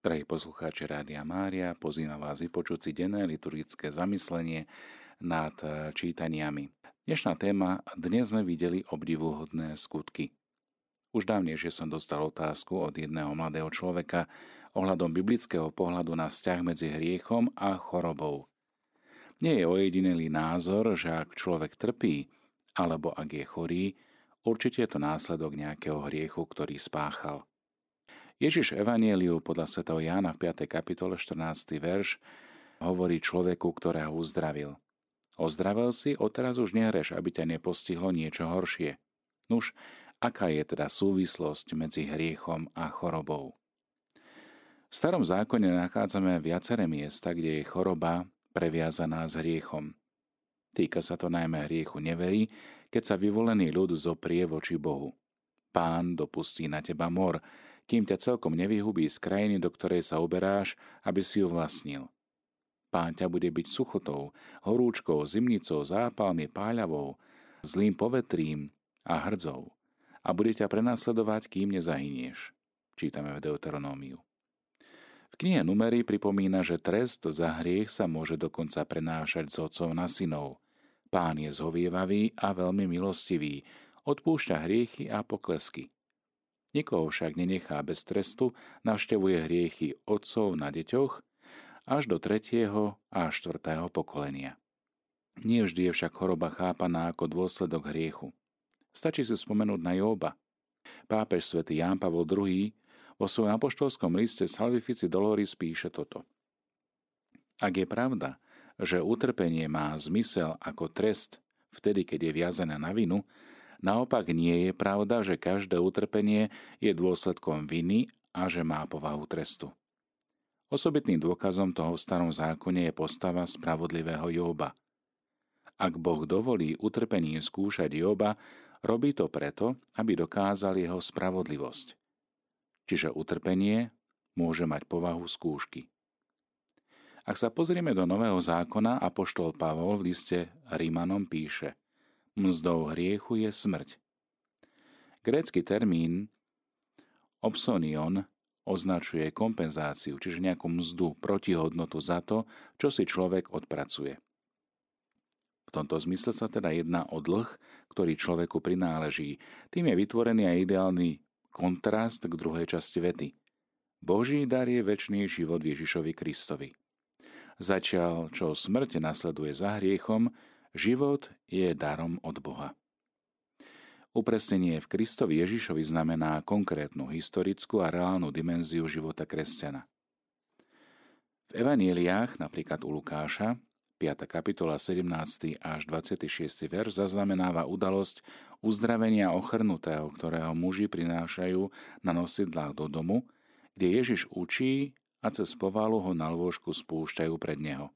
Drahí poslucháči Rádia Mária, pozývam vás vypočuť si denné liturgické zamyslenie nad e, čítaniami. Dnešná téma Dnes sme videli obdivuhodné skutky. Už dávnejšie som dostal otázku od jedného mladého človeka ohľadom biblického pohľadu na vzťah medzi hriechom a chorobou. Nie je ojedinelý názor, že ak človek trpí, alebo ak je chorý, určite je to následok nejakého hriechu, ktorý spáchal. Ježiš Evanieliu podľa Sv. Jána v 5. kapitole 14. verš hovorí človeku, ktorého uzdravil. Ozdravil si, odteraz už nehreš, aby ťa nepostihlo niečo horšie. Nuž, aká je teda súvislosť medzi hriechom a chorobou? V starom zákone nachádzame viaceré miesta, kde je choroba previazaná s hriechom. Týka sa to najmä hriechu neverí, keď sa vyvolený ľud zoprie voči Bohu. Pán dopustí na teba mor, kým ťa celkom nevyhubí z krajiny, do ktorej sa uberáš, aby si ju vlastnil. Pán ťa bude byť suchotou, horúčkou, zimnicou, zápalmi, páľavou, zlým povetrím a hrdzou a bude ťa prenasledovať, kým nezahynieš. Čítame v Deuteronómiu. V knihe Numery pripomína, že trest za hriech sa môže dokonca prenášať z otcov na synov. Pán je zhovievavý a veľmi milostivý, odpúšťa hriechy a poklesky. Nikoho však nenechá bez trestu, navštevuje hriechy otcov na deťoch až do tretieho a štvrtého pokolenia. Nie vždy je však choroba chápaná ako dôsledok hriechu. Stačí si spomenúť na Jóba. Pápež svätý Ján Pavol II vo svojom apoštolskom liste Salvifici Doloris píše toto. Ak je pravda, že utrpenie má zmysel ako trest vtedy, keď je viazané na vinu, Naopak nie je pravda, že každé utrpenie je dôsledkom viny a že má povahu trestu. Osobitným dôkazom toho v starom zákone je postava spravodlivého Jóba. Ak Boh dovolí utrpením skúšať Jóba, robí to preto, aby dokázal jeho spravodlivosť. Čiže utrpenie môže mať povahu skúšky. Ak sa pozrieme do Nového zákona, apoštol Pavol v liste Rímanom píše – Mzdou hriechu je smrť. Grécky termín obsonion označuje kompenzáciu, čiže nejakú mzdu, protihodnotu za to, čo si človek odpracuje. V tomto zmysle sa teda jedná o dlh, ktorý človeku prináleží. Tým je vytvorený aj ideálny kontrast k druhej časti vety. Boží dar je väčší život Ježišovi Kristovi. Začal, čo smrť nasleduje za hriechom, Život je darom od Boha. Upresnenie v Kristovi Ježišovi znamená konkrétnu historickú a reálnu dimenziu života kresťana. V evanieliách, napríklad u Lukáša, 5. kapitola 17. až 26. verš zaznamenáva udalosť uzdravenia ochrnutého, ktorého muži prinášajú na nosidlách do domu, kde Ježiš učí a cez povalu ho na lôžku spúšťajú pred neho.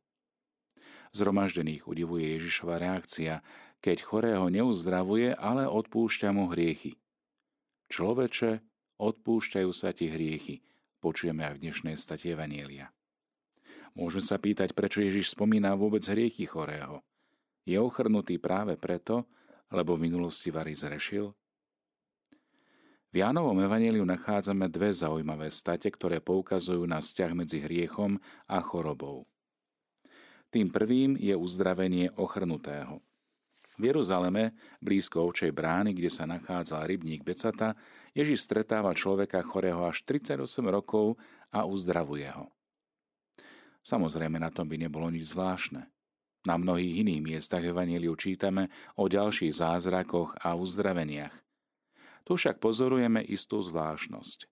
Zromaždených udivuje Ježišova reakcia, keď chorého neuzdravuje, ale odpúšťa mu hriechy. Človeče, odpúšťajú sa ti hriechy, počujeme aj v dnešnej state Evanielia. Môžeme sa pýtať, prečo Ježiš spomína vôbec hriechy chorého. Je ochrnutý práve preto, lebo v minulosti Vary zrešil? V Jánovom evaníliu nachádzame dve zaujímavé state, ktoré poukazujú na vzťah medzi hriechom a chorobou. Tým prvým je uzdravenie ochrnutého. V Jeruzaleme, blízko ovčej brány, kde sa nachádzal rybník Becata, Ježiš stretáva človeka chorého až 38 rokov a uzdravuje ho. Samozrejme, na tom by nebolo nič zvláštne. Na mnohých iných miestach Evangeliu čítame o ďalších zázrakoch a uzdraveniach. Tu však pozorujeme istú zvláštnosť.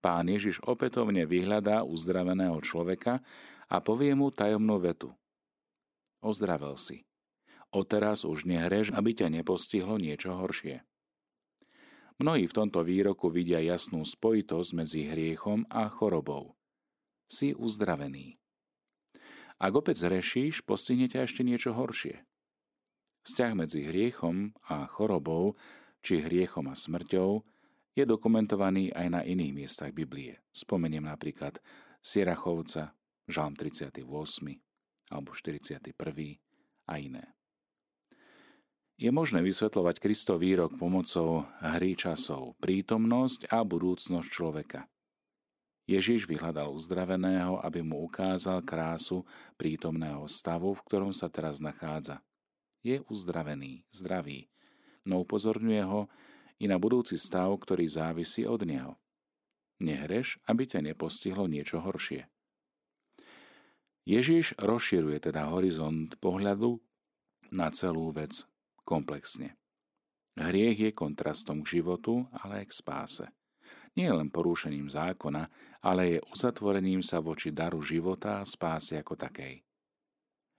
Pán Ježiš opätovne vyhľadá uzdraveného človeka a povie mu tajomnú vetu – ozdravel si. Odteraz už nehreš, aby ťa nepostihlo niečo horšie. Mnohí v tomto výroku vidia jasnú spojitosť medzi hriechom a chorobou. Si uzdravený. Ak opäť zrešíš, postihne ťa ešte niečo horšie. Vzťah medzi hriechom a chorobou, či hriechom a smrťou, je dokumentovaný aj na iných miestach Biblie. Spomeniem napríklad Sierachovca, Žalm 38, alebo 41. a iné. Je možné vysvetľovať Kristov výrok pomocou hry časov, prítomnosť a budúcnosť človeka. Ježiš vyhľadal uzdraveného, aby mu ukázal krásu prítomného stavu, v ktorom sa teraz nachádza. Je uzdravený, zdravý, no upozorňuje ho i na budúci stav, ktorý závisí od neho. Nehreš, aby ťa nepostihlo niečo horšie. Ježiš rozširuje teda horizont pohľadu na celú vec komplexne. Hriech je kontrastom k životu, ale aj k spáse nie len porúšením zákona, ale je uzatvorením sa voči daru života a spásy ako takej.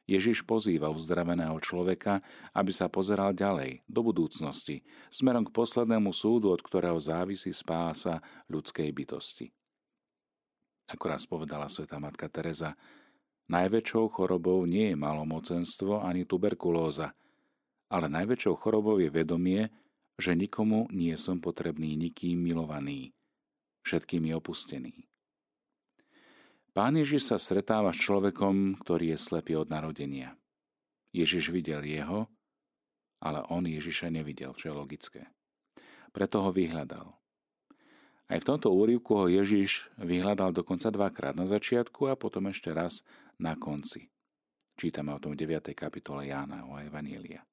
Ježiš pozýva uzdraveného človeka, aby sa pozeral ďalej, do budúcnosti, smerom k poslednému súdu, od ktorého závisí spása ľudskej bytosti. Ako raz povedala sveta matka Teresa, najväčšou chorobou nie je malomocenstvo ani tuberkulóza, ale najväčšou chorobou je vedomie, že nikomu nie som potrebný nikým milovaný všetkými opustený. Pán Ježiš sa stretáva s človekom, ktorý je slepý od narodenia. Ježiš videl jeho, ale on Ježiša nevidel, čo je logické. Preto ho vyhľadal. Aj v tomto úrivku ho Ježiš vyhľadal dokonca dvakrát na začiatku a potom ešte raz na konci. Čítame o tom v 9. kapitole Jána o Evanília.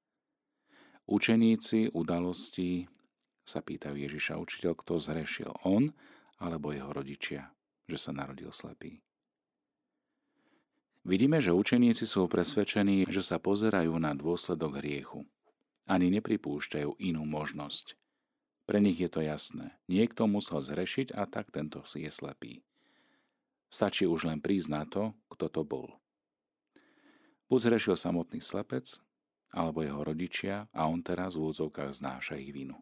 Učeníci udalosti sa pýtajú Ježiša, učiteľ, kto zrešil, on alebo jeho rodičia, že sa narodil slepý. Vidíme, že učeníci sú presvedčení, že sa pozerajú na dôsledok hriechu. Ani nepripúšťajú inú možnosť. Pre nich je to jasné. Niekto musel zrešiť a tak tento si je slepý. Stačí už len prísť na to, kto to bol. Buď zrešil samotný slepec, alebo jeho rodičia a on teraz v úvodzovkách znáša ich vinu.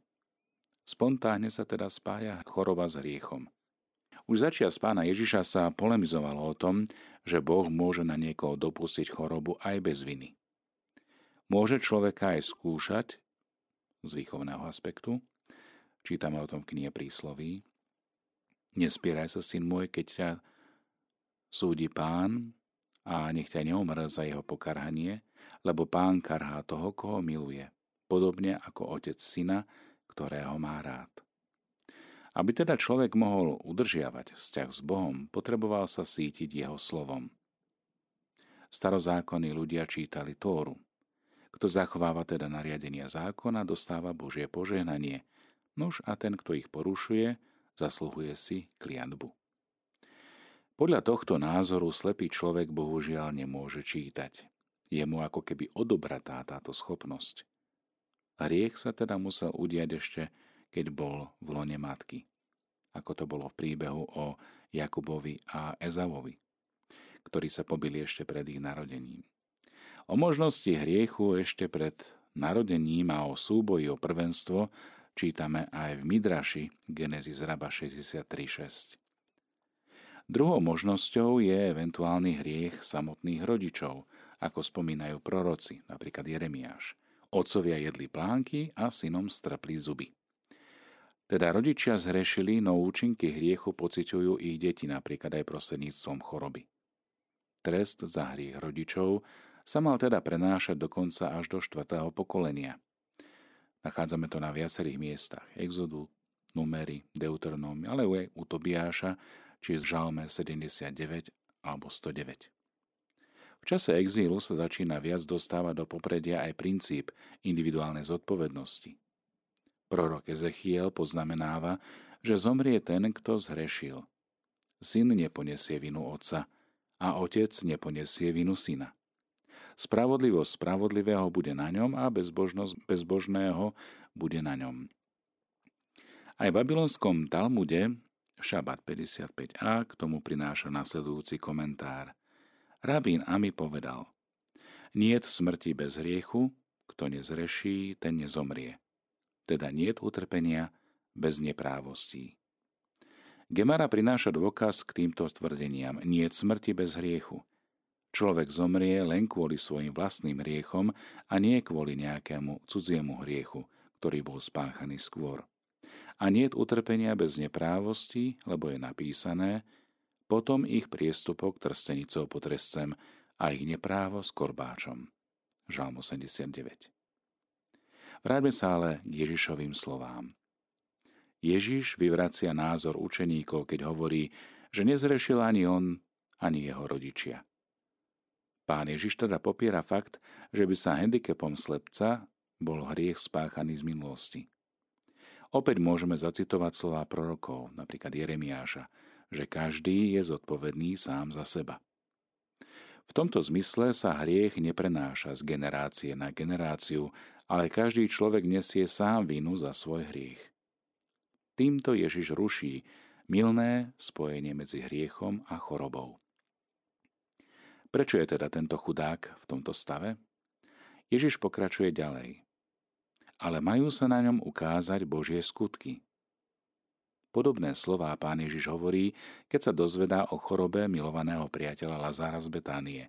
Spontánne sa teda spája choroba s hriechom. Už začiat pána Ježiša sa polemizovalo o tom, že Boh môže na niekoho dopustiť chorobu aj bez viny. Môže človeka aj skúšať z výchovného aspektu. Čítame o tom v knihe prísloví. Nespieraj sa, syn môj, keď ťa súdi pán a nech ťa neomrza za jeho pokarhanie, lebo pán karhá toho, koho miluje, podobne ako otec syna, ktorého má rád. Aby teda človek mohol udržiavať vzťah s Bohom, potreboval sa sítiť jeho slovom. Starozákonní ľudia čítali Tóru. Kto zachováva teda nariadenia zákona, dostáva Božie požehnanie, nož a ten, kto ich porušuje, zasluhuje si kliatbu. Podľa tohto názoru slepý človek bohužiaľ nemôže čítať. Je mu ako keby odobratá táto schopnosť. Hriech sa teda musel udiať ešte, keď bol v lone matky, ako to bolo v príbehu o Jakubovi a Ezavovi, ktorí sa pobili ešte pred ich narodením. O možnosti hriechu ešte pred narodením a o súboji o prvenstvo čítame aj v Midraši Genesis Raba 63.6. Druhou možnosťou je eventuálny hriech samotných rodičov, ako spomínajú proroci, napríklad Jeremiáš. Otcovia jedli plánky a synom strpli zuby. Teda rodičia zhrešili, no účinky hriechu pociťujú ich deti napríklad aj prostredníctvom choroby. Trest za hriech rodičov sa mal teda prenášať dokonca až do štvrtého pokolenia. Nachádzame to na viacerých miestach. Exodu, Numery, Deuteronómy, ale aj u Tobiáša, či z Žalme 79 alebo 109. V čase exílu sa začína viac dostávať do popredia aj princíp individuálnej zodpovednosti. Prorok Ezechiel poznamenáva, že zomrie ten, kto zhrešil. Syn neponesie vinu otca a otec neponesie vinu syna. Spravodlivosť spravodlivého bude na ňom a bezbožnosť bezbožného bude na ňom. Aj v babylonskom Talmude Šabat 55a k tomu prináša nasledujúci komentár. Rabín Ami povedal, Niet smrti bez hriechu, kto nezreší, ten nezomrie. Teda niet utrpenia bez neprávostí. Gemara prináša dôkaz k týmto tvrdeniam. Niet smrti bez hriechu. Človek zomrie len kvôli svojim vlastným hriechom a nie kvôli nejakému cudziemu hriechu, ktorý bol spáchaný skôr. A niet utrpenia bez neprávosti, lebo je napísané, potom ich priestupok trstenicou potrescem a ich neprávo s korbáčom. Žalm 89. Vráťme sa ale k Ježišovým slovám. Ježiš vyvracia názor učeníkov, keď hovorí, že nezrešil ani on, ani jeho rodičia. Pán Ježiš teda popiera fakt, že by sa handicapom slepca bol hriech spáchaný z minulosti. Opäť môžeme zacitovať slová prorokov, napríklad Jeremiáša, že každý je zodpovedný sám za seba. V tomto zmysle sa hriech neprenáša z generácie na generáciu, ale každý človek nesie sám vinu za svoj hriech. Týmto Ježiš ruší milné spojenie medzi hriechom a chorobou. Prečo je teda tento chudák v tomto stave? Ježiš pokračuje ďalej. Ale majú sa na ňom ukázať Božie skutky. Podobné slová pán Ježiš hovorí, keď sa dozvedá o chorobe milovaného priateľa Lazára z Betánie.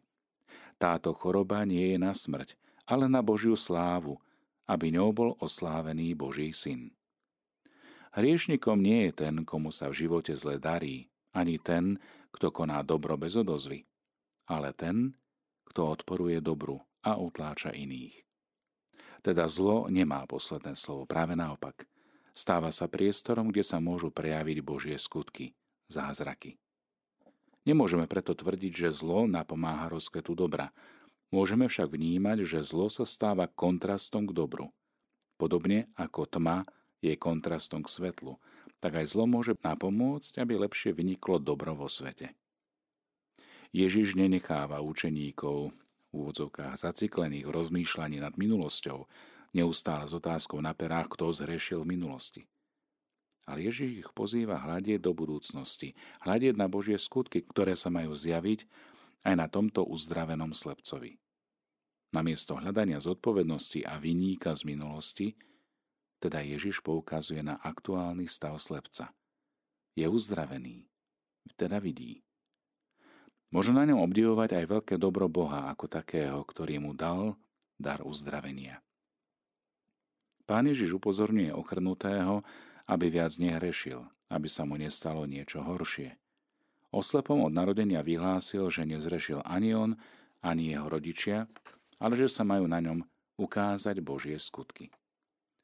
Táto choroba nie je na smrť, ale na Božiu slávu, aby ňou bol oslávený Boží syn. Hriešnikom nie je ten, komu sa v živote zle darí, ani ten, kto koná dobro bez odozvy ale ten, kto odporuje dobru a utláča iných. Teda zlo nemá posledné slovo, práve naopak. Stáva sa priestorom, kde sa môžu prejaviť Božie skutky, zázraky. Nemôžeme preto tvrdiť, že zlo napomáha rozkvetu dobra. Môžeme však vnímať, že zlo sa stáva kontrastom k dobru. Podobne ako tma je kontrastom k svetlu, tak aj zlo môže napomôcť, aby lepšie vyniklo dobro vo svete. Ježiš nenecháva učeníkov v úvodzovkách zaciklených v rozmýšľaní nad minulosťou, neustále s otázkou na perách, kto zhrešil v minulosti. Ale Ježiš ich pozýva hľadieť do budúcnosti, hľadieť na Božie skutky, ktoré sa majú zjaviť aj na tomto uzdravenom slepcovi. Namiesto hľadania zodpovednosti a vyníka z minulosti, teda Ježiš poukazuje na aktuálny stav slepca. Je uzdravený, teda vidí. Možno na ňom obdivovať aj veľké dobro Boha ako takého, ktorý mu dal dar uzdravenia. Pán Ježiš upozorňuje ochrnutého, aby viac nehrešil, aby sa mu nestalo niečo horšie. Oslepom od narodenia vyhlásil, že nezrešil ani on, ani jeho rodičia, ale že sa majú na ňom ukázať Božie skutky.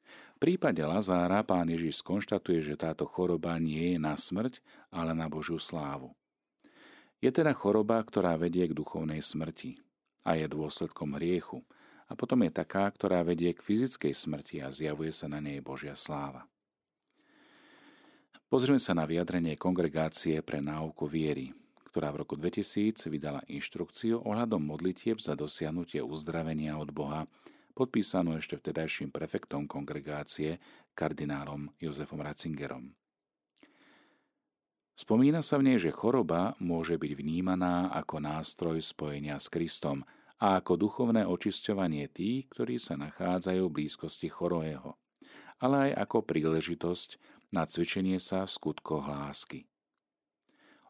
V prípade Lazára pán Ježiš skonštatuje, že táto choroba nie je na smrť, ale na Božiu slávu. Je teda choroba, ktorá vedie k duchovnej smrti a je dôsledkom hriechu. A potom je taká, ktorá vedie k fyzickej smrti a zjavuje sa na nej Božia sláva. Pozrieme sa na vyjadrenie Kongregácie pre náuku viery, ktorá v roku 2000 vydala inštrukciu ohľadom modlitieb za dosiahnutie uzdravenia od Boha, podpísanú ešte vtedajším prefektom kongregácie, kardinálom Jozefom Ratzingerom. Spomína sa v nej, že choroba môže byť vnímaná ako nástroj spojenia s Kristom a ako duchovné očisťovanie tých, ktorí sa nachádzajú v blízkosti chorého, ale aj ako príležitosť na cvičenie sa v skutkoch lásky.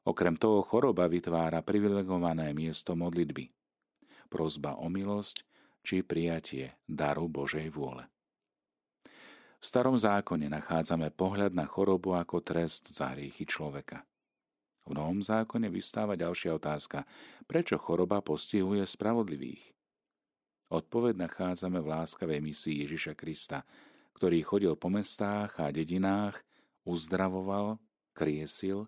Okrem toho choroba vytvára privilegované miesto modlitby, prozba o milosť či prijatie daru Božej vôle. V starom zákone nachádzame pohľad na chorobu ako trest za hriechy človeka. V novom zákone vystáva ďalšia otázka. Prečo choroba postihuje spravodlivých? Odpoveď nachádzame v láskavej misii Ježiša Krista, ktorý chodil po mestách a dedinách, uzdravoval, kriesil,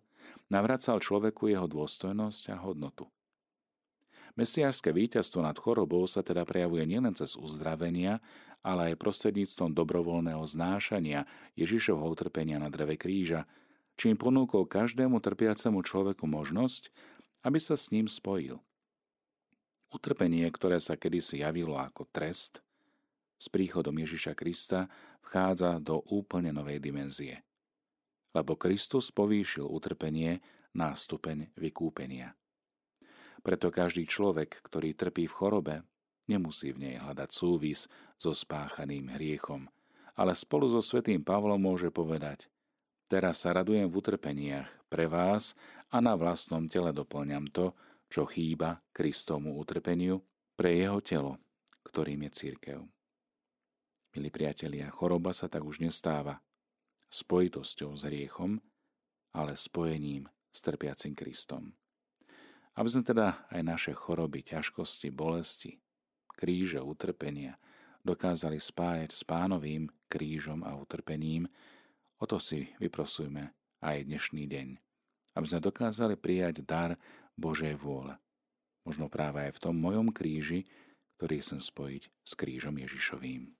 navracal človeku jeho dôstojnosť a hodnotu. Mesiášske víťazstvo nad chorobou sa teda prejavuje nielen cez uzdravenia, ale aj prostredníctvom dobrovoľného znášania Ježišovho utrpenia na dreve kríža, čím ponúkol každému trpiacemu človeku možnosť, aby sa s ním spojil. Utrpenie, ktoré sa kedysi javilo ako trest, s príchodom Ježiša Krista vchádza do úplne novej dimenzie. Lebo Kristus povýšil utrpenie na stupeň vykúpenia. Preto každý človek, ktorý trpí v chorobe, nemusí v nej hľadať súvis so spáchaným hriechom, ale spolu so svetým Pavlom môže povedať Teraz sa radujem v utrpeniach pre vás a na vlastnom tele doplňam to, čo chýba Kristomu utrpeniu pre jeho telo, ktorým je církev. Milí priatelia, choroba sa tak už nestáva spojitosťou s hriechom, ale spojením s trpiacim Kristom. Aby sme teda aj naše choroby, ťažkosti, bolesti, kríže, utrpenia dokázali spájať s pánovým krížom a utrpením, o to si vyprosujme aj dnešný deň. Aby sme dokázali prijať dar Božej vôle. Možno práve aj v tom mojom kríži, ktorý chcem spojiť s krížom Ježišovým.